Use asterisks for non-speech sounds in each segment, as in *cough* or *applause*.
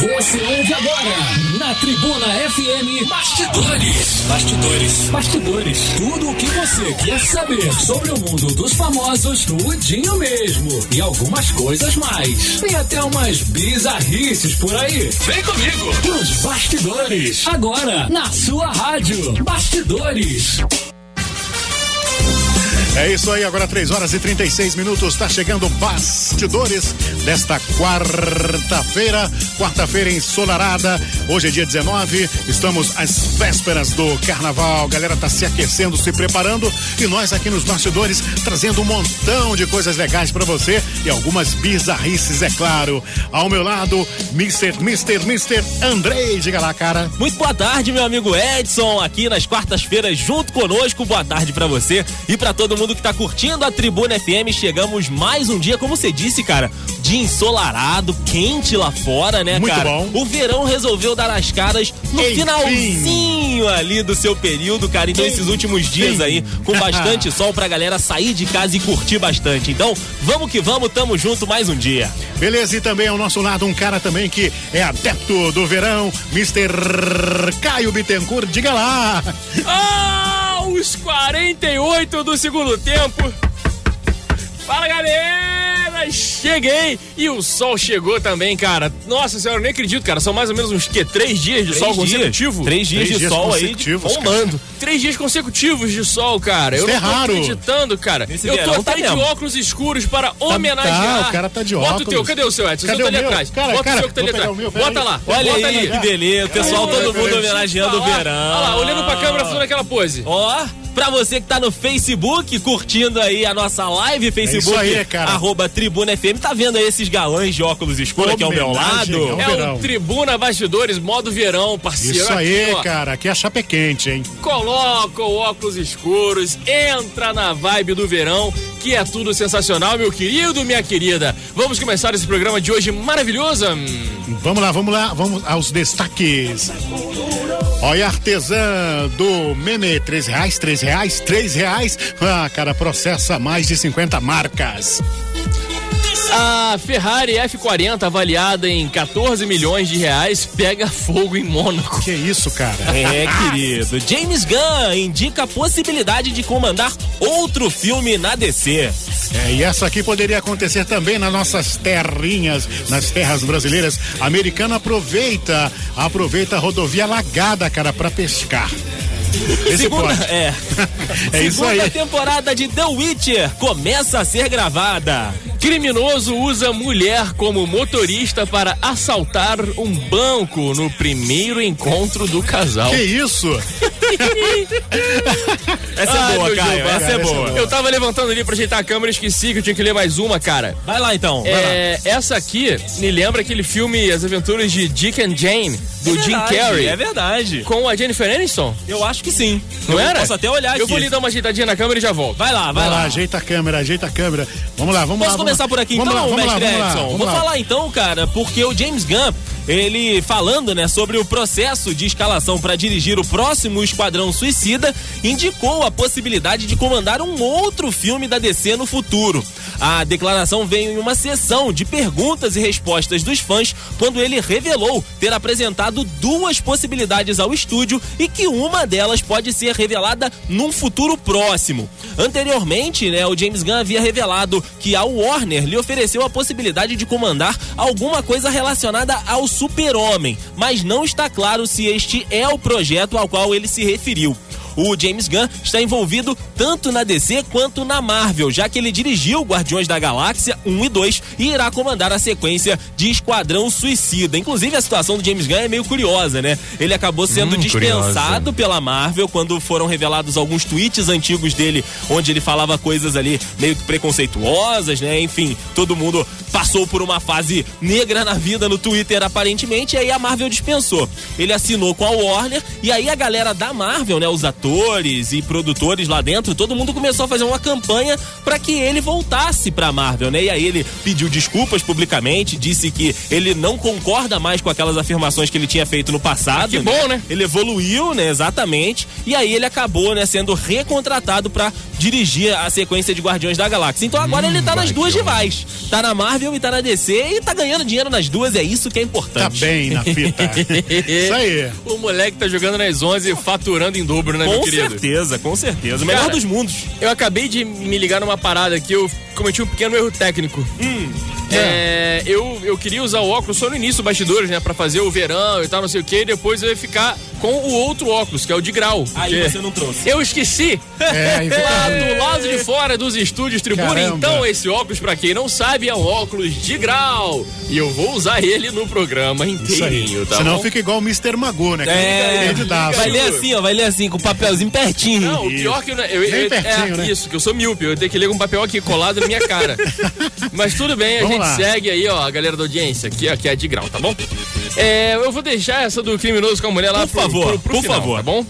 Você ouve agora na Tribuna FM Bastidores. Bastidores. Bastidores. Tudo o que você quer saber sobre o mundo dos famosos, tudinho mesmo. E algumas coisas mais. Tem até umas bizarrices por aí. Vem comigo. Nos bastidores. Agora, na sua rádio. Bastidores. É isso aí, agora 3 horas e 36 minutos. Está chegando bastidores desta quarta-feira, quarta-feira ensolarada. Hoje é dia 19, estamos às vésperas do carnaval. A galera tá se aquecendo, se preparando e nós aqui nos bastidores trazendo um montão de coisas legais para você e algumas bizarrices, é claro. Ao meu lado, Mr. Mr. Mr. Andrei, diga lá, cara. Muito boa tarde, meu amigo Edson, aqui nas quartas-feiras junto conosco. Boa tarde para você e para todo mundo que tá curtindo a Tribuna FM. Chegamos mais um dia, como você disse, cara, dia ensolarado, quente lá fora, né, Muito cara? bom. O verão resolveu dar as caras no Enfim. finalzinho ali do seu período, cara. Então, esses últimos dias aí, com *laughs* bastante sol pra galera sair de casa e curtir bastante. Então, vamos que vamos, tamo junto mais um dia. Beleza, e também ao nosso lado um cara também que é adepto do verão, Mr. Caio Bittencourt, diga lá. *laughs* Aos 48 do segundo tempo. Fala galera, cheguei e o sol chegou também, cara. Nossa senhora, eu nem acredito, cara. São mais ou menos uns que três dias de sol Três dias. consecutivo. Três dias Três de dias sol aí, cara. bombando. Três dias consecutivos de sol, cara. Eu Isso não é tô raro. acreditando, cara. Esse eu tô verão tá até de mesmo. óculos escuros para homenagear. tá, o cara tá de Bota o óculos. teu, cadê o seu, Edson? Cadê o seu tá ali meu? atrás. Cara, Bota cara, o seu que tá ali atrás. meu, Bota aí. lá. Olha Bota aí, ali. que beleza. O pessoal, Olha, todo mundo homenageando o verão. Olha lá, olhando pra câmera, fazendo aquela pose. Ó, pra você que tá no Facebook, curtindo aí a nossa live, Facebook, É isso aí, cara. arroba Tribuna FM, tá vendo aí esses galãs de óculos escuros aqui ao meu lado? É verão. o Tribuna Bastidores, modo verão, parceiro. Isso Aqui, aí, ó. cara, aqui é chapa quente, hein? Coloca o óculos escuros, entra na vibe do verão, que é tudo sensacional, meu querido, minha querida. Vamos começar esse programa de hoje maravilhoso. Vamos lá, vamos lá, vamos aos destaques. Olha, artesã do meme, três reais, três reais, três reais. Ah, cara, processa mais de 50 marcas. A Ferrari F40, avaliada em 14 milhões de reais, pega fogo em Mônaco. Que isso, cara? É, querido. James Gunn indica a possibilidade de comandar outro filme na DC. É, e essa aqui poderia acontecer também nas nossas terrinhas, nas terras brasileiras. A americana aproveita, aproveita a rodovia alagada, cara, pra pescar. Esse Segunda, pode. é. *laughs* É isso Segunda aí. temporada de The Witcher começa a ser gravada. Criminoso usa mulher como motorista para assaltar um banco no primeiro encontro do casal. Que isso? Essa é boa, meu Caio. Jeová. Essa é boa. Eu tava levantando ali pra ajeitar a câmera e esqueci que eu tinha que ler mais uma, cara. Vai lá então. vai lá. É, essa aqui me lembra aquele filme As Aventuras de Dick and Jane, do É Jim verdade, Carrey, É verdade. com a Jennifer Aniston. Eu acho que sim. Não eu era? Posso até olhar aqui. Eu vou ali dar uma ajeitadinha na câmera e já volto. Vai lá, vai, Vai lá, lá. ajeita a câmera, ajeita a câmera. Vamos lá, vamos lá. Posso vamos começar lá. por aqui vamos então, lá, vamos lá, mestre vamos lá, Edson? vamos Vou lá. falar então, cara, porque o James Gunn, ele falando, né, sobre o processo de escalação para dirigir o próximo Esquadrão Suicida, indicou a possibilidade de comandar um outro filme da DC no futuro. A declaração veio em uma sessão de perguntas e respostas dos fãs quando ele revelou ter apresentado duas possibilidades ao estúdio e que uma delas pode ser revelada num futuro próximo. Anteriormente, né, o James Gunn havia revelado que a Warner lhe ofereceu a possibilidade de comandar alguma coisa relacionada ao Super-Homem, mas não está claro se este é o projeto ao qual ele se referiu. O James Gunn está envolvido tanto na DC quanto na Marvel, já que ele dirigiu Guardiões da Galáxia 1 e 2 e irá comandar a sequência de Esquadrão Suicida. Inclusive, a situação do James Gunn é meio curiosa, né? Ele acabou sendo Hum, dispensado pela Marvel quando foram revelados alguns tweets antigos dele, onde ele falava coisas ali meio que preconceituosas, né? Enfim, todo mundo passou por uma fase negra na vida no Twitter, aparentemente, e aí a Marvel dispensou. Ele assinou com a Warner, e aí a galera da Marvel, né? Os atores e produtores lá dentro, todo mundo começou a fazer uma campanha para que ele voltasse pra Marvel, né? E aí ele pediu desculpas publicamente, disse que ele não concorda mais com aquelas afirmações que ele tinha feito no passado. Que bom, né? Ele evoluiu, né? Exatamente. E aí ele acabou, né, sendo recontratado para dirigir a sequência de Guardiões da Galáxia. Então agora Hum, ele tá nas duas rivais. Tá na Marvel e tá na DC e tá ganhando dinheiro nas duas, é isso que é Tá importante. bem na fita. *laughs* Isso aí. O moleque tá jogando nas 11 faturando em dobro, né, meu Com querido? certeza, com certeza. O melhor Cara, dos mundos. Eu acabei de me ligar numa parada aqui, eu cometi um pequeno erro técnico. É, eu, eu queria usar o óculos só no início do bastidores, né? Pra fazer o verão e tal, não sei o que, e depois eu ia ficar com o outro óculos, que é o de grau. Aí porque você não trouxe. Eu esqueci É, *laughs* lá do lado de fora dos estúdios Tribuna. Caramba. Então, esse óculos, pra quem não sabe, é um óculos de grau. E eu vou usar ele no programa inteirinho, tá Senão bom? fica igual o Mr. Magoo, né? Que É, fica perdidaço. vai ler assim, ó, vai ler assim, com o papelzinho pertinho. Não, o pior que eu, eu, Bem eu- pertinho, é né? isso, que eu sou míope, eu tenho que ler com um papel aqui colado na minha cara. *laughs* Mas tudo bem, a Vamos gente lá. segue aí, ó, a galera da audiência, aqui, aqui é de grau, tá bom? É, eu vou deixar essa do criminoso com a mulher lá Por pro, favor, pro, pro por final, favor. tá bom?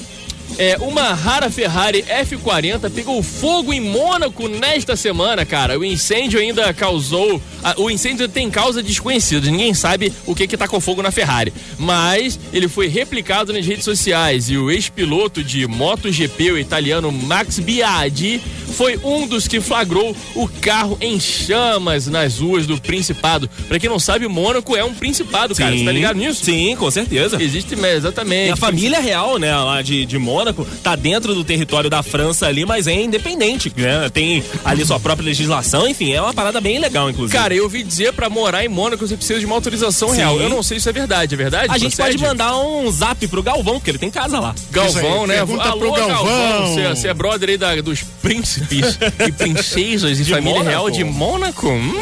É, uma rara Ferrari F40 pegou fogo em Mônaco nesta semana, cara. O incêndio ainda causou. ah, o incêndio tem causa desconhecida. Ninguém sabe o que que tá com fogo na Ferrari. Mas ele foi replicado nas redes sociais e o ex-piloto de MotoGP, o italiano Max Biaggi, foi um dos que flagrou o carro em chamas nas ruas do Principado. Pra quem não sabe, Mônaco é um principado, cara. Você tá ligado nisso? Sim, com certeza. Existe, é, exatamente. E a família real, né, lá de, de Mônaco, tá dentro do território da França ali, mas é independente, né? Tem ali sua própria legislação, enfim, é uma parada bem legal, inclusive. Cara, eu ouvi dizer pra morar em Mônaco você precisa de uma autorização Sim. real. Eu não sei se é verdade, é verdade? a gente Procede? pode mandar um zap pro Galvão, porque ele tem casa lá. Galvão, aí, né? pergunta Alô, pro Galvão. Você, você é brother aí da- dos príncipes *laughs* e princesas e De família Mônaco? real de Mônaco? Hum.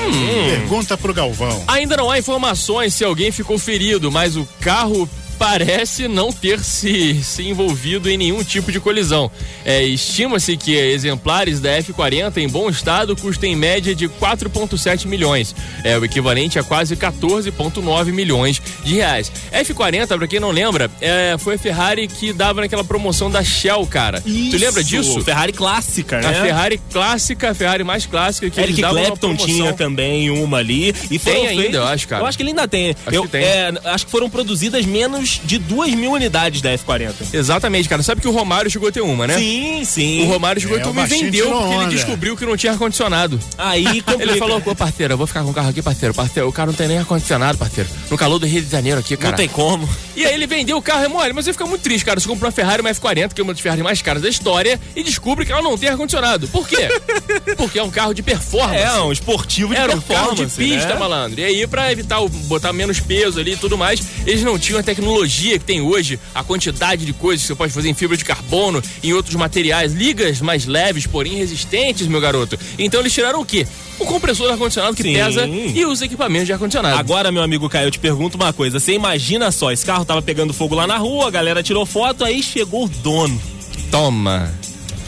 Pergunta pro Galvão. Ainda não há informações se alguém ficou ferido, mas o carro parece não ter se, se envolvido em nenhum tipo de colisão. É, Estima-se que exemplares da F40 em bom estado custam em média de 4,7 milhões, é o equivalente a quase 14,9 milhões de reais. F40, pra quem não lembra, é, foi a Ferrari que dava naquela promoção da Shell, cara. Tu lembra disso? Ferrari clássica, né? A Ferrari clássica, a Ferrari mais clássica que Eric Clapton tinha também uma ali. E foram ainda, feitos- eu acho, cara. Eu acho que ele ainda tem. Acho eu, que tem. é, acho que foram produzidas menos de duas mil unidades da F40. Exatamente, cara. Sabe que o Romário chegou a ter uma, né? Sim, sim. O Romário chegou É, a ter uma e vendeu porque ele onda. descobriu que não tinha ar-condicionado. Aí complica. *laughs* Ele falou, pô, parceiro, eu vou ficar com o carro aqui, parceiro. Parceiro, o carro não tem nem ar-condicionado, parceiro. No calor do Rio de Janeiro aqui, cara. Não tem como. E aí ele vendeu o carro, é mole, mas você fica muito triste, cara. Você comprou uma Ferrari, uma F40, que é uma das Ferrari mais caras da história, e descobre que ela não tem ar-condicionado. Por quê? *laughs* Porque é um carro de performance. É, um esportivo de Era um carro de performance, pista, né? malandro. E aí, pra evitar o, botar menos peso ali e tudo mais, eles não tinham a tecnologia que tem hoje, a quantidade de coisas que você pode fazer em fibra de carbono, em outros materiais, ligas mais leves, porém resistentes, meu garoto. Então eles tiraram o quê? O compressor de ar-condicionado que Sim. pesa e os equipamentos de ar-condicionado. Agora, meu amigo Caio, eu te pergunto uma coisa. Você imagina só, esse carro tava pegando fogo lá na rua, a galera tirou foto, aí chegou o dono. Toma.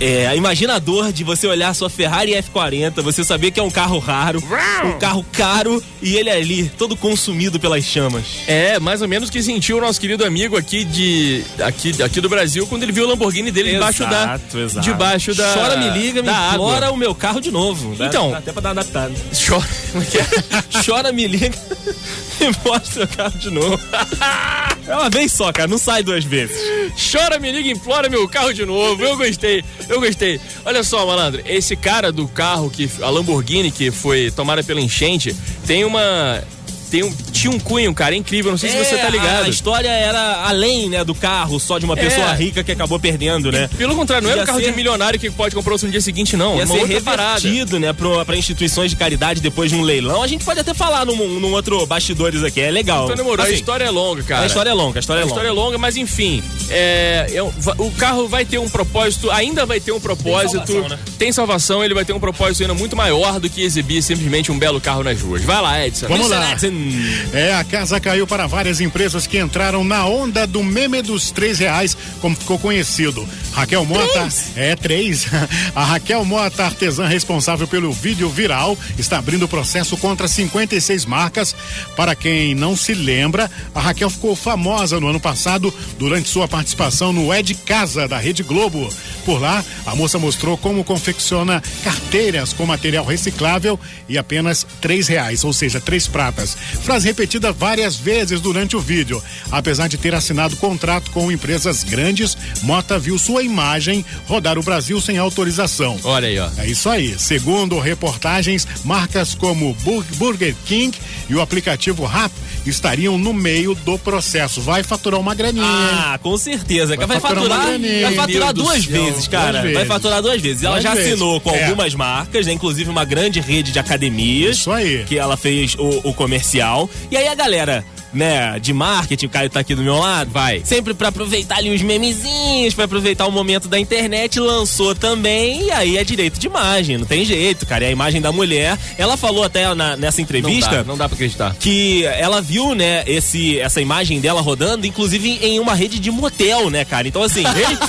É, imagina a dor de você olhar sua Ferrari F40, você saber que é um carro raro, um carro caro e ele ali, todo consumido pelas chamas. É, mais ou menos o que sentiu o nosso querido amigo aqui de aqui, aqui do Brasil quando ele viu o Lamborghini dele debaixo da Exato, debaixo da Chora, me liga, me implora água. o meu carro de novo. Dá- Então. dá até pra dar uma adaptada. Chora. É é? *laughs* Chora, me liga *laughs* e mostra o carro de novo. *laughs* É uma vez só, cara, não sai duas vezes. Chora, me liga, implora meu carro de novo. Eu gostei, eu gostei. Olha só, malandro, esse cara do carro, que a Lamborghini, que foi tomada pela enchente, tem uma. Tem um, tinha um cunho, cara, incrível. Não sei se você tá É, A, ligado. a história era além, né, do carro, só de uma É. pessoa rica que acabou perdendo, né? Pelo contrário, não era um carro ser- de milionário que pode comprar outro no dia seguinte, não. Ia uma ser revertido, né, pra, pra instituições de caridade depois de um leilão. A gente pode até falar num, num outro bastidores aqui, é legal. Então demorou. a Assim, história é longa, cara. a história é longa, a história é A longa. história é longa, mas enfim, é, é o carro vai ter um propósito, ainda vai ter um propósito. salvação, né? Tem salvação, ele vai ter um propósito ainda muito maior do que exibir simplesmente um belo carro nas ruas. Vai lá, Edson. Vamos lá. Edson. É, a casa caiu para várias empresas que entraram na onda do meme dos três reais, como ficou conhecido. Raquel Mota, é três. *laughs* A Raquel Mota, artesã responsável pelo vídeo viral, está abrindo processo contra 56 marcas. Para quem não se lembra, a Raquel ficou famosa no ano passado durante sua participação no É de Casa da Rede Globo. Por lá, a moça mostrou como confecciona carteiras com material reciclável e apenas três reais, ou seja, três pratas. Frase repetida várias vezes durante o vídeo. Apesar de ter assinado contrato com empresas grandes, Mota viu sua imagem rodar o Brasil sem autorização. Olha aí, ó. É isso aí. Segundo reportagens, marcas como Burger King e o aplicativo Rap estariam no meio do processo. Vai faturar uma graninha. Ah, com certeza. Vai, vai faturar, faturar, vai faturar duas vezes, cara. Duas Vai vezes. faturar duas vezes. Ela Duas já vezes. assinou com É. algumas marcas, né? inclusive uma grande rede de academias. Isso aí. Que ela fez o, o comercial. E aí a galera. Né, de marketing, o Caio tá aqui do meu lado. Vai. Sempre pra aproveitar ali os memezinhos, pra aproveitar o momento da internet, lançou também, e aí é direito de imagem, não tem jeito, cara. É a imagem da mulher. Ela falou até na- nessa Não entrevista dá, não dá pra acreditar. que ela viu, né, esse, essa imagem dela rodando, inclusive em uma rede de motel, né, cara? Então, assim, *laughs* além do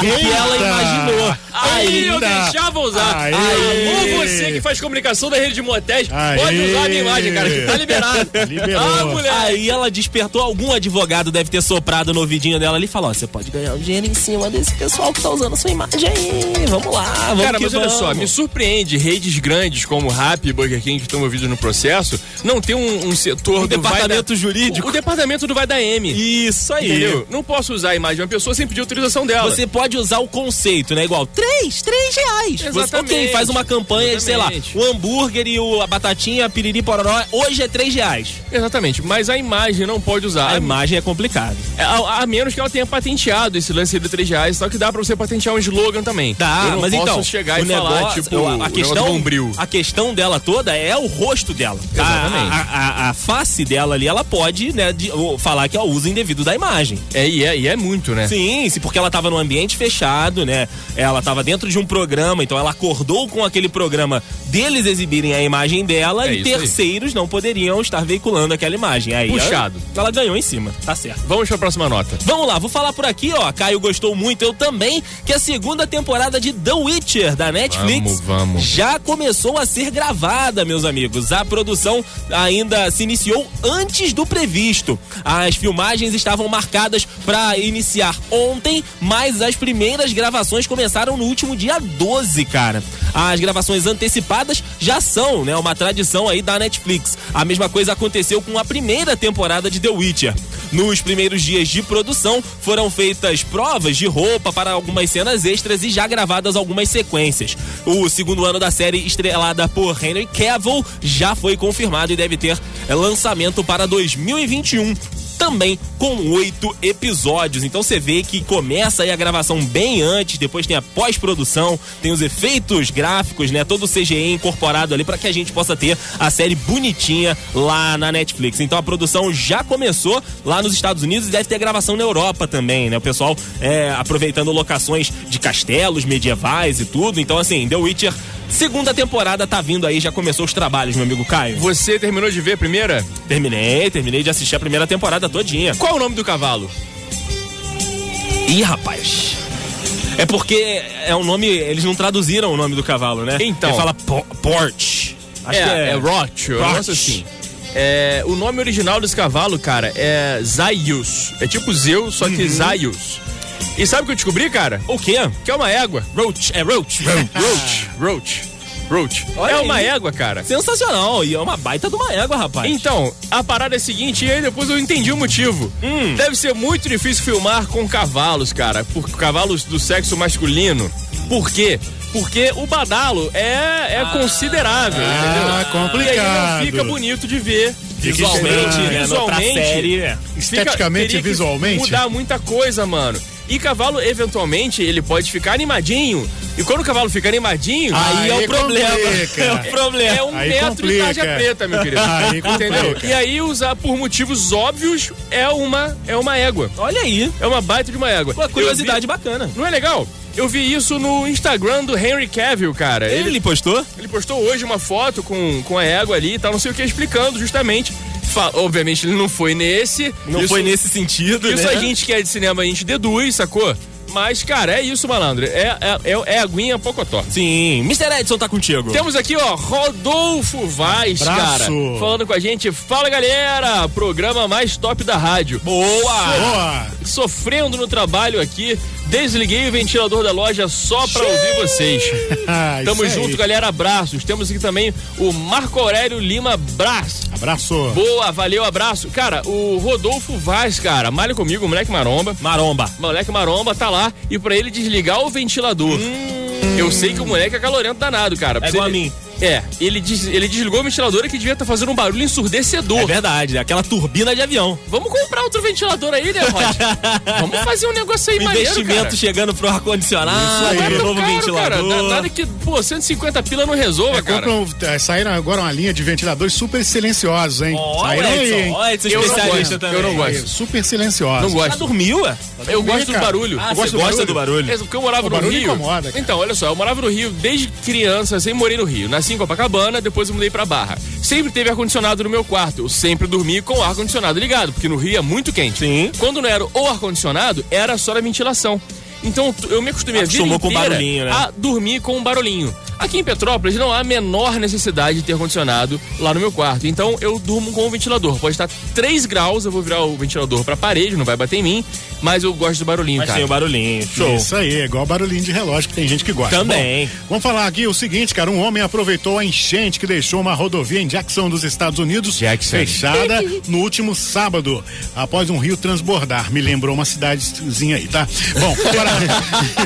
que ela Eita! imaginou. Aí eu Ainda. deixava usar. Aí. Alô, você que faz comunicação da rede de motéis, Aí. pode usar a minha imagem, cara, que tá liberado. Liberou. Ah. Aí ela despertou, algum advogado deve ter soprado no ouvidinho dela ali e falou: Ó, você pode ganhar um dinheiro em cima desse pessoal que tá usando a sua imagem aí. Vamos lá, vamos Cara, mas olha vamos. só, me surpreende redes grandes como Rappi e Burger King que estão envolvidos no processo não ter um, um setor O do departamento da... jurídico. O, o departamento do vai da M. Isso aí. Entendeu? Não posso usar a imagem de uma pessoa sem pedir autorização dela. Você pode usar o conceito, né? Igual, três, três reais. Você, Exatamente. ok, faz uma campanha, sei lá, Exatamente. o hambúrguer e o, a batatinha, piriri, pororó, hoje é três reais. Exatamente, mas a imagem não pode usar. A imagem é complicada. A, a menos que ela tenha patenteado esse lance de 3 reais, só que dá pra você patentear um slogan também. Dá, mas então, chegar e falar, negócio- tipo, eu- a, negócio questão, a questão dela toda é o rosto dela. A- Exatamente. A, a- a face dela ali, ela pode, né, de- falar que é o uso indevido da imagem. É, e é, e é muito, né? Sim, porque ela tava num ambiente fechado, né? Ela tava dentro de um programa, então ela acordou com aquele programa deles exibirem a imagem dela É e isso aí. terceiros não poderiam estar veiculando aquela imagem. Aí Puxado. Ela, ela ganhou em cima, tá certo. Vamos pra próxima nota. Vamos lá, vou falar por aqui, ó. Caio gostou muito, eu também, que a segunda temporada de The Witcher da Netflix Vamos, vamos. já começou a ser gravada, meus amigos. A produção ainda se iniciou antes do previsto. As filmagens estavam marcadas para iniciar ontem, mas as primeiras gravações começaram no último dia 12, cara. As gravações antecipadas já são, né, uma tradição aí da Netflix. A mesma coisa aconteceu com a primeira temporada de The Witcher. Nos primeiros dias de produção foram feitas provas de roupa para algumas cenas extras e já gravadas algumas sequências. O segundo ano da série, estrelada por Henry Cavill, já foi confirmado e deve ter lançamento para 2021 também com oito episódios. Então você vê que começa aí a gravação bem antes, depois tem a pós-produção, tem os efeitos gráficos, né? Todo o CGI incorporado ali para que a gente possa ter a série bonitinha lá na Netflix. Então a produção já começou lá nos Estados Unidos e deve ter gravação na Europa também, né? O pessoal é, aproveitando locações de castelos medievais e tudo. Então, assim, The Witcher. Segunda temporada tá vindo aí, já começou os trabalhos, meu amigo Caio. Você terminou de ver a primeira? Terminei, terminei de assistir a primeira temporada todinha. Qual o nome do cavalo? Ih, rapaz. É porque é um nome. Eles não traduziram o nome do cavalo, né? Então. Ele fala po Port. Acho é, que é. é negócio assim. É, o nome original desse cavalo, cara, é Zaius. É tipo Zeus, só Uhum. que Zaius. E sabe o que eu descobri, cara? O quê? Que é uma égua. Roach. É Roach. *laughs* Roach. Roach. Roach. Olha é uma aí. égua, cara. Sensacional. E é uma baita de uma égua, rapaz. Então, a parada é a seguinte, e aí depois eu entendi o motivo. Hum. Deve ser muito difícil filmar com cavalos, cara, por cavalos do sexo masculino. Por quê? Porque o badalo é, é considerável, Ah, entendeu? complicado. E aí não fica bonito de ver. Visualmente, né? Visualmente, série, é. Fica- Esteticamente que visualmente? Mudar muita coisa, mano. E cavalo, eventualmente, ele pode ficar animadinho. E quando o cavalo fica animadinho, Aí, é Aí o problema. complica. *laughs* É o problema. é um Aí metro complica. de tarja preta, meu querido. *laughs* Aí complica. Entendeu? E aí, usar por motivos óbvios, é uma, é uma égua. Olha aí. É uma baita de uma égua. Uma curiosidade vi- bacana. Não é legal? Eu vi isso no Instagram do Henry Cavill, cara. Ele, Ele, postou? ele postou hoje uma foto com, com a égua ali e tal, não sei o que, explicando justamente. Obviamente ele não foi nesse. Não Isso- foi nesse sentido, Isso né? a gente que é de cinema, a gente deduz, sacou? Mas, cara, é isso, malandro. É, é, é, é aguinha pocotó. Sim, Mr. Edson tá contigo. Temos aqui, ó, Rodolfo Vaz, Abraço. cara, falando com a gente. Fala, galera! Programa mais top da rádio. Boa! Boa! Sofrendo no trabalho aqui, desliguei o ventilador da loja só pra ouvir vocês. *laughs* Ah, Tamo junto, galera. Abraços. Temos aqui também o Marco Aurélio Lima Brás. Abraço. Boa, valeu, abraço. Cara, o Rodolfo Vaz, cara, malha comigo, moleque maromba. Maromba. Moleque maromba tá lá e pra ele desligar o ventilador. Eu sei que o moleque é calorento danado, cara. É igual a mim. É, ele, des- ele desligou o ventilador que devia estar fazendo um barulho ensurdecedor. É verdade, aquela turbina de avião. Vamos comprar outro ventilador aí, né, Rod? *laughs* Vamos fazer um negócio aí O maneiro, investimento cara. chegando pro ar-condicionado, Isso aí. Não é novo caro, ventilador. Cara. Na- Nada que, pô, 150 pila não resolva, É, cara. compram, é, saíram agora uma linha de ventiladores super silenciosos, hein? Saíram aí, hein? Edson, Eu não especialista gosto, também. eu não gosto. Super silenciosos. Não Já gosto. dormiu, ué? Eu gosto do barulho. Ah, você gosto do gosta barulho. do barulho? É, porque eu morava O no Rio. incomoda. Então, olha só, eu morava no Rio desde criança, sempre morei no Rio. Nasci em Copacabana, depois eu mudei pra Barra. Sempre teve ar-condicionado no meu quarto. Eu sempre dormi com o ar-condicionado ligado, porque no Rio é muito quente. Sim. Quando não era o ar-condicionado, era só a ventilação. Então eu me acostumei a vida inteira barulhinho, né? a dormir com um barulhinho. Aqui em Petrópolis não há a menor necessidade de ter ar-condicionado lá no meu quarto. Então eu durmo com o ventilador. Pode estar 3 graus, eu vou virar o ventilador pra parede, não vai bater em mim, mas eu gosto do barulhinho, Mas cara. tem o barulhinho. Show. Isso aí, é igual barulhinho de relógio que tem gente que gosta. Também. Bom, vamos falar aqui o seguinte, cara. Um homem aproveitou a enchente que deixou uma rodovia em Jackson, dos Estados Unidos, Jackson. fechada no último sábado, após um rio transbordar. Me lembrou uma cidadezinha aí, tá? Bom, *laughs* agora.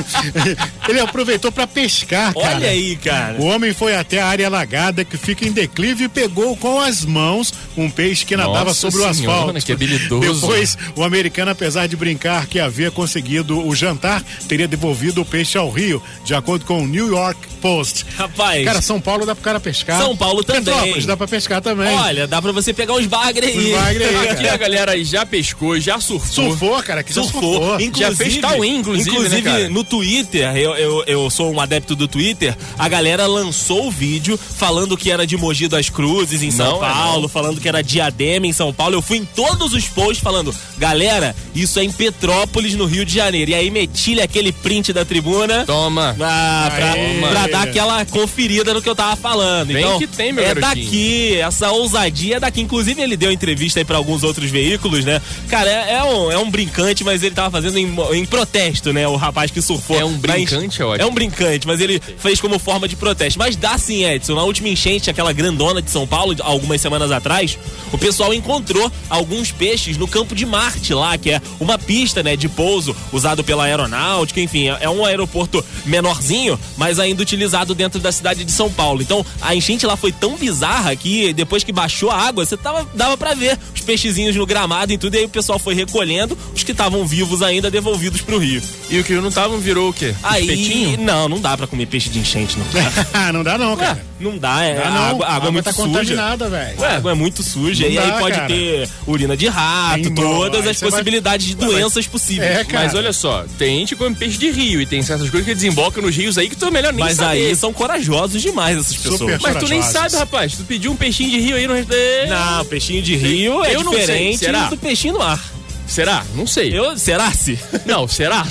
*laughs* ele aproveitou para pescar, cara. Olha aí, cara. O homem foi até a área alagada que fica em declive e pegou com as mãos um peixe que nadava Nossa sobre o Senhora, asfalto. que habilidoso. Depois, o americano, apesar de brincar que havia conseguido o jantar, teria devolvido o peixe ao rio, de acordo com o New York Post. Rapaz. Cara, São Paulo dá pro cara pescar. São Paulo também. Petrópolis dá pra pescar também. Olha, dá pra você pegar uns bagre aí. Os bagre aí, Aqui cara. a galera já pescou, já surfou. Surfou, cara, que já surfou. Surfou. Já fez tauim, inclusive, né, cara? no Twitter, eu, eu, eu sou um adepto do Twitter, a galera lançou o vídeo falando que era de Mogi das Cruzes, em São Não, é Paulo, falando que era Diadema, em São Paulo. Eu fui em todos os posts falando, galera, isso é em Petrópolis, no Rio de Janeiro. E aí meti-lhe aquele print da tribuna. Toma. Ah, pra, Aê. pra dar aquela conferida no que eu tava falando. Vem então, que tem, meu É garotinho. daqui, essa ousadia é daqui. Inclusive, ele deu entrevista aí pra alguns outros veículos, né? Cara, é, é um, é um brincante, mas ele tava fazendo em, em protesto, né? O rapaz que surfou. É um brincante, é ótimo. É um brincante, mas ele fez como forma de protesto. Mas dá sim, Edson. Na última enchente, aquela grandona de São Paulo, algumas semanas atrás, o pessoal encontrou alguns peixes no campo de Marte lá, que é uma pista, né, de pouso usado pela aeronáutica, enfim, é- é um aeroporto menorzinho, mas ainda utilizado dentro da cidade de São Paulo. Então, a enchente lá foi tão bizarra que depois que baixou a água, você tava, dava pra ver os peixezinhos no gramado e tudo, e aí o pessoal foi recolhendo, os que estavam vivos ainda devolvidos pro rio. E o que não tava virou o quê? Aí, Espetinho? não, não dá pra comer peixe de enchente, não. *laughs* não dá não, cara. Não dá, é, Dá a não. água, a água é muito tá suja. contaminada, velho. A água é muito suja Não e aí dá, pode cara. ter urina de rato, Tem todas aí as você vai- possibilidades de Não, mas- doenças possíveis. É, cara. Mas olha só, tem gente que come peixe de rio e tem certas coisas que desembocam nos rios aí que tu é melhor nem Mas saber. aí são corajosos demais essas Super pessoas. Mas tu nem sabe, rapaz. Tu pediu um peixinho de rio aí no. Não, peixinho de rio é Eu não sei, diferente será? do peixinho no ar. Será? Não sei. Eu, será se? Não, será?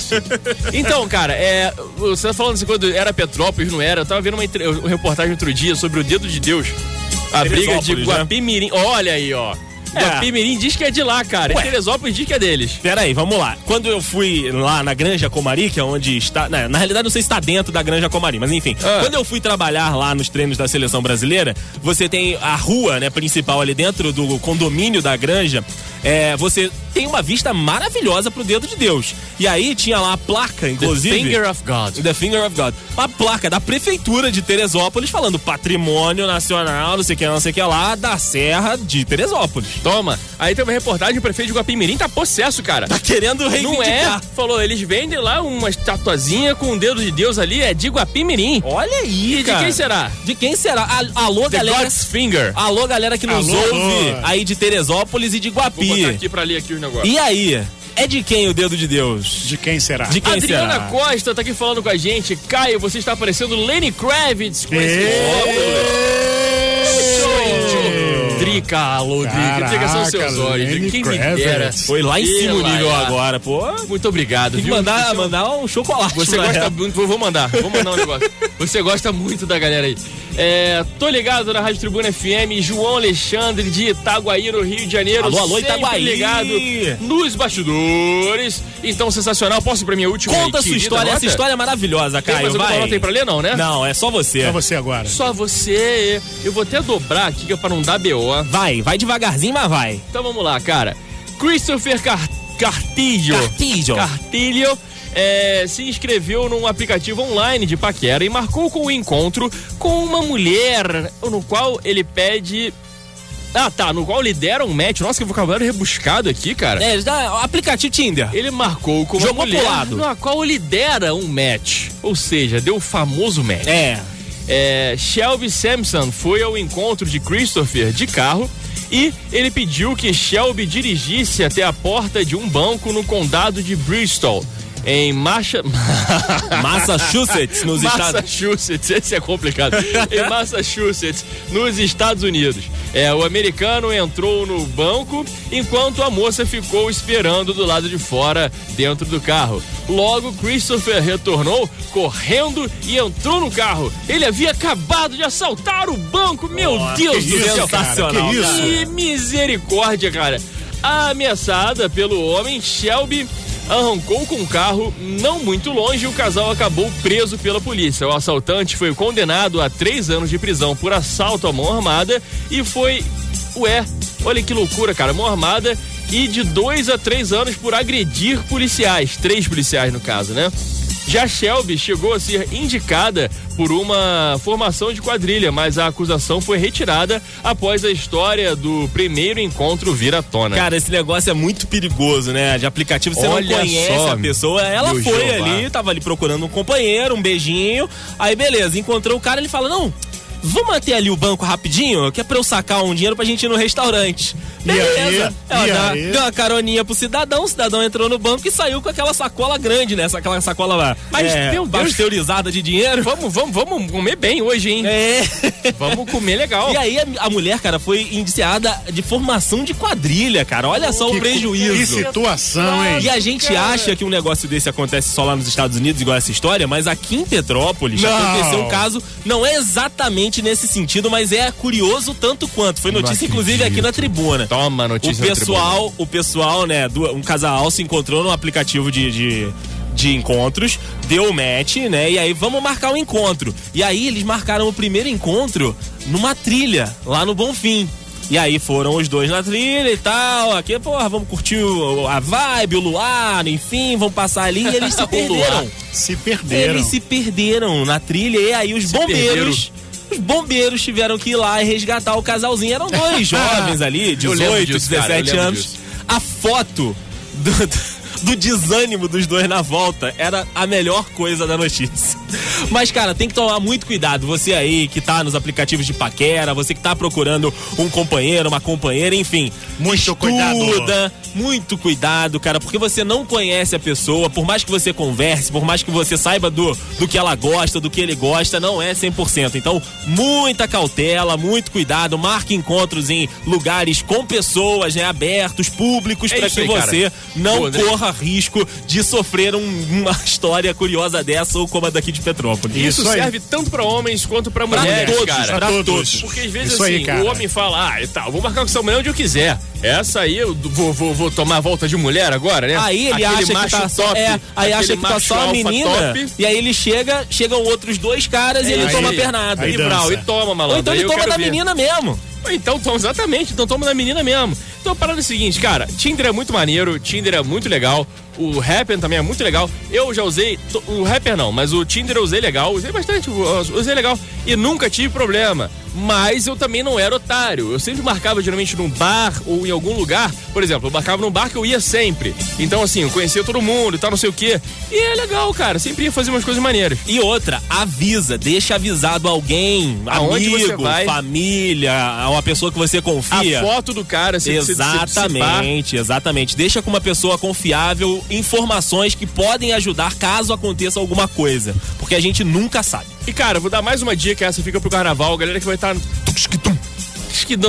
então, cara, é, você tá falando assim, quando era Petrópolis, não era? Eu tava vendo uma, uma reportagem outro dia sobre o dedo de Deus. A briga de né? Guapimirim. Olha aí, ó. É. Guapimirim diz que é de lá, cara. Ué. E Teresópolis diz que é deles. Pera aí, vamos lá. Quando eu fui lá na Granja Comari, que é onde está. Na, na realidade, não sei se está dentro da Granja Comari, mas enfim. Ah. Quando eu fui trabalhar lá nos treinos da seleção brasileira, você tem a rua né, principal ali dentro do condomínio da Granja. É, você tem uma vista maravilhosa pro dedo de Deus. E aí tinha lá a placa, inclusive. Finger of God. The Finger of God. Uma placa da prefeitura de Teresópolis falando patrimônio nacional, não sei o que, não sei o que lá, da Serra de Teresópolis. Toma. Aí tem uma reportagem, o prefeito de Guapimirim tá possesso, cara. Tá querendo reivindicar. Não é? Falou, eles vendem lá uma estatuazinha com o dedo de Deus ali, é de Guapimirim. Olha aí, E de cara. quem será? De quem será? A- Alô, The galera. God's Finger. Alô, galera que nos Alô, ouve alô. aí de Teresópolis e de Vou Guapi. Botar aqui pra ler aqui os negócios. E aí? É de quem o dedo de Deus? De quem será? De quem Adriana será? Costa tá aqui falando com a gente. Caio, você está parecendo Lenny Kravitz com esse Dri, Carlos, que são seus olhos. Quem me Kravitz. dera. Foi lá em cima o nível agora, pô. Muito obrigado, Tem que viu? mandar, Você- mandar um chocolate. Você gosta muito, vou vou mandar, vou mandar um negócio. Você gosta muito da galera aí. É, tô ligado na Rádio Tribuna FM, João Alexandre de Itaguaí, no Rio de Janeiro. Alô, alô, Itaguaí. ligado nos bastidores. Então, sensacional. Posso ir pra minha última Conta a e sua história, nota? essa história é maravilhosa, Tem Caio. mais alguma vai. nota aí pra ler, não, né? Não, é só você. É você agora. Só você. Eu vou até dobrar aqui que é pra não dar BO. Vai, vai devagarzinho, mas vai. Então vamos lá, cara. Christopher Car Cartilho. Cartilho. Cartilho. é, se inscreveu num aplicativo online de paquera e marcou com o encontro com uma mulher no qual ele pede. Ah, tá, no qual ele dera um match. Nossa, que vocabulário rebuscado aqui, cara. É, aplicativo Tinder. Ele marcou com uma Jogou pro mulher lado. na qual ele dera um match. Ou seja, deu o famoso match. É. É, Shelby Sampson foi ao encontro de Christopher de carro e ele pediu que Shelby dirigisse até a porta de um banco no condado de Bristol, em Macha... *laughs* Massachusetts, nos Estados Massachusetts, esse é complicado. em Massachusetts, nos Estados Unidos. É, o americano entrou no banco enquanto a moça ficou esperando do lado de fora, dentro do carro. Logo, Christopher retornou correndo e entrou no carro. Ele havia acabado de assaltar o banco. Meu Deus que do céu! cara, sensacional, que isso? Que misericórdia, cara. Ameaçada pelo homem, Shelby arrancou com o carro não muito longe e o casal acabou preso pela polícia. O assaltante foi condenado a três anos de prisão por assalto à mão armada e foi. Ué, olha que loucura, cara. Mão armada e de dois a três anos por agredir policiais. Três policiais, no caso, né? Já Shelby chegou a ser indicada por uma formação de quadrilha, mas a acusação foi retirada após a história do primeiro encontro vir à tona. Cara, esse negócio é muito perigoso, né? De aplicativo, você Olha não conhece só, a pessoa. Ela foi Jeová. ali, tava ali procurando um companheiro, um beijinho. Aí, beleza, encontrou o cara, ele fala: Não, vamos até ali o banco rapidinho, que é pra eu sacar um dinheiro pra gente ir no restaurante. E aí? Beleza. Ela aí? deu uma caroninha pro cidadão, o cidadão entrou no banco e saiu com aquela sacola grande, né? Aquela sacola lá. Mas, é, meu Deus. pasteurizada de dinheiro. Vamos, vamos, vamos comer bem hoje, hein? É. Vamos comer legal. E aí a, a mulher, cara, foi indiciada de formação de quadrilha, cara. Olha só o Que prejuízo. situação, hein? E a gente Cara. acha que um negócio desse acontece só lá nos Estados Unidos, igual essa história, mas aqui em Petrópolis Não. aconteceu um caso, não é exatamente nesse sentido, mas é curioso tanto quanto. Foi notícia, inclusive, aqui na tribuna. Toma notícia O pessoal, o pessoal, né, um casal se encontrou no aplicativo de, de, de encontros, deu o match, né, e aí vamos marcar o encontro. E aí eles marcaram o primeiro encontro numa trilha, lá no Bonfim. E aí foram os dois na trilha e tal, aqui, porra, vamos curtir o- a vibe, o luar, enfim, vamos passar ali e eles se *laughs* perderam. Se perderam. Eles se perderam na trilha e aí os bombeiros. Os bombeiros tiveram que ir lá e resgatar o casalzinho. Eram dois *laughs* jovens ali, Eu lembro 18, disso, cara, eu 17 lembro anos. disso. A foto do, do desânimo dos dois na volta era a melhor coisa da notícia. *laughs* Mas, cara, tem que tomar muito cuidado. Você aí que tá nos aplicativos de paquera, você que tá procurando um companheiro, uma companheira, enfim. Muito cuidado. Estuda, muito cuidado, cara, porque você não conhece a pessoa, por mais que você converse, por mais que você saiba do, do que ela gosta, do que ele gosta, não é 100%. Então, muita cautela, muito cuidado, marque encontros em lugares com pessoas, né, abertos, públicos, É para que aí, cara. você não Boa, André. corra risco de sofrer um- uma *laughs* história curiosa dessa ou como a daqui de Petrópolis. Isso, Isso serve tanto pra homens quanto pra Pra mulheres, todos, cara. pra todos. todos. Porque às vezes Isso assim, aí, o homem fala, ah, tá, eu vou marcar com essa mulher onde eu quiser. Essa aí eu vou, vou, vou tomar a volta de mulher agora, né? Aí ele Aquele acha que tá só, top, é, aí acha que tá só a menina, top. e aí ele chega, chegam outros dois caras e ele aí- toma a pernada. aí E. Brau, e toma, malandro. Ou então ele toma da ver. menina mesmo. Então toma, exatamente, então toma da menina mesmo. Então a parada é o seguinte, cara, Tinder é muito maneiro, Tinder é muito legal, o Happen também é muito legal. Eu já usei, o Happen não, mas o Tinder eu usei legal, usei bastante, usei legal e nunca tive problema. Mas eu também não era otário. Eu sempre marcava geralmente num bar ou em algum lugar. Por exemplo, eu marcava num bar que eu ia sempre. Então, assim, eu conhecia todo mundo e tal, não sei o quê. E é legal, cara. Sempre ia fazer umas coisas maneiras. E outra, avisa, deixa avisado alguém, Aonde amigo, família, uma pessoa que você A confia. foto do cara, se Exatamente, exatamente. Deixa com uma pessoa confiável informações que podem ajudar caso aconteça alguma coisa. Porque a gente nunca sabe. E cara, vou dar mais uma dica, essa fica pro carnaval, galera que vai estar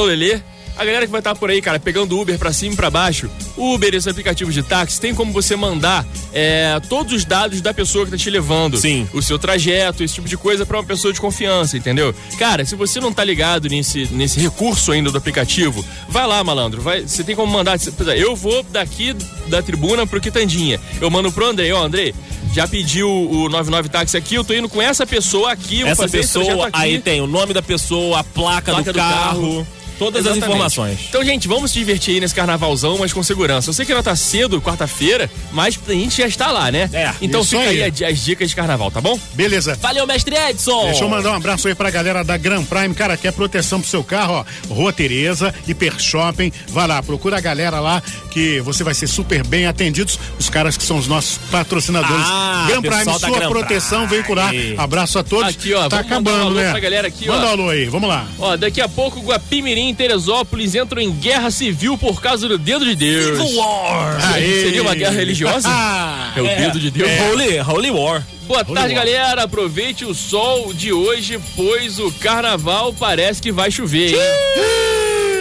Lelê. A galera que vai estar por aí, cara, pegando Uber pra cima e pra baixo, Uber, esses aplicativos de táxi, tem como você mandar é, todos os dados da pessoa que tá te levando. Sim. O seu trajeto, esse tipo de coisa pra uma pessoa de confiança, entendeu? Cara, se você não tá ligado nesse, nesse recurso ainda do aplicativo, vai lá, malandro. Vai, você tem como mandar. exemplo, Eu vou daqui da tribuna pro Quitandinha. Eu mando pro André, ó, André, já pediu o 99 táxi aqui, eu tô indo com essa pessoa aqui, Essa pessoa, aqui. aí tem o nome da pessoa, a placa, Placa do, do carro, carro. Todas as Exatamente. informações. Então, gente, vamos se divertir aí nesse carnavalzão, mas com segurança. Eu sei que ainda tá cedo, quarta-feira, mas a gente já está lá, né? É, então fica aí, aí. as dicas de carnaval, tá bom? Beleza. Valeu, mestre Edson! Deixa eu mandar um abraço aí pra galera da Gran Prime. Cara, quer proteção pro seu carro, ó. Rua Tereza, Hiper Shopping. Vai lá, procura a galera lá que você vai ser super bem atendidos. Os caras que são os nossos patrocinadores. Ah, Gran Prime, sua Gran proteção Prime. veicular. Abraço a todos. Aqui, ó, Tá um acabando, alô né? pra galera aqui, ó. Manda um alô aí, vamos lá. Ó, daqui a pouco Guapimirim e Teresópolis entram em guerra civil por causa do dedo de Deus. Civil War! Aê. Seria uma guerra religiosa? Ah, *laughs* é o dedo de Deus. Holy, Holy War. Boa Holy tarde, War. galera. Aproveite o sol de hoje, pois o carnaval parece que vai chover, hein?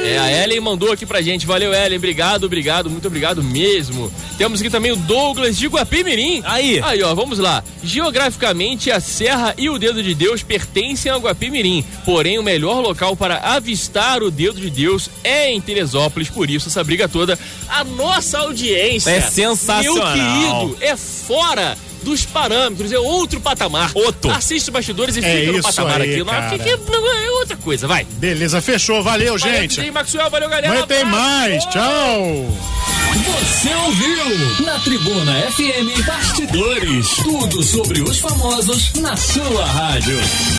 É, a Ellen mandou aqui pra gente. Valeu, Ellen. Obrigado, obrigado, muito obrigado mesmo. Temos aqui também o Douglas de Guapimirim. Aí. Aí, ó, vamos lá. Geograficamente, a Serra e o Dedo de Deus pertencem a Guapimirim. Porém, o melhor local para avistar o Dedo de Deus é em Teresópolis. Por isso, essa briga toda. A nossa audiência. É sensacional. Meu querido, é fora dos parâmetros, é outro patamar. Outro. Assiste os bastidores e É fica no isso patamar aí, aqui. Não, cara. não, é outra coisa, vai. Beleza, fechou. Valeu, Valeu, gente. DJ Maxwell, valeu, galera. Amanhã tem mais. Tchau. Você ouviu na Tribuna FM Bastidores. Tudo sobre os famosos na sua rádio.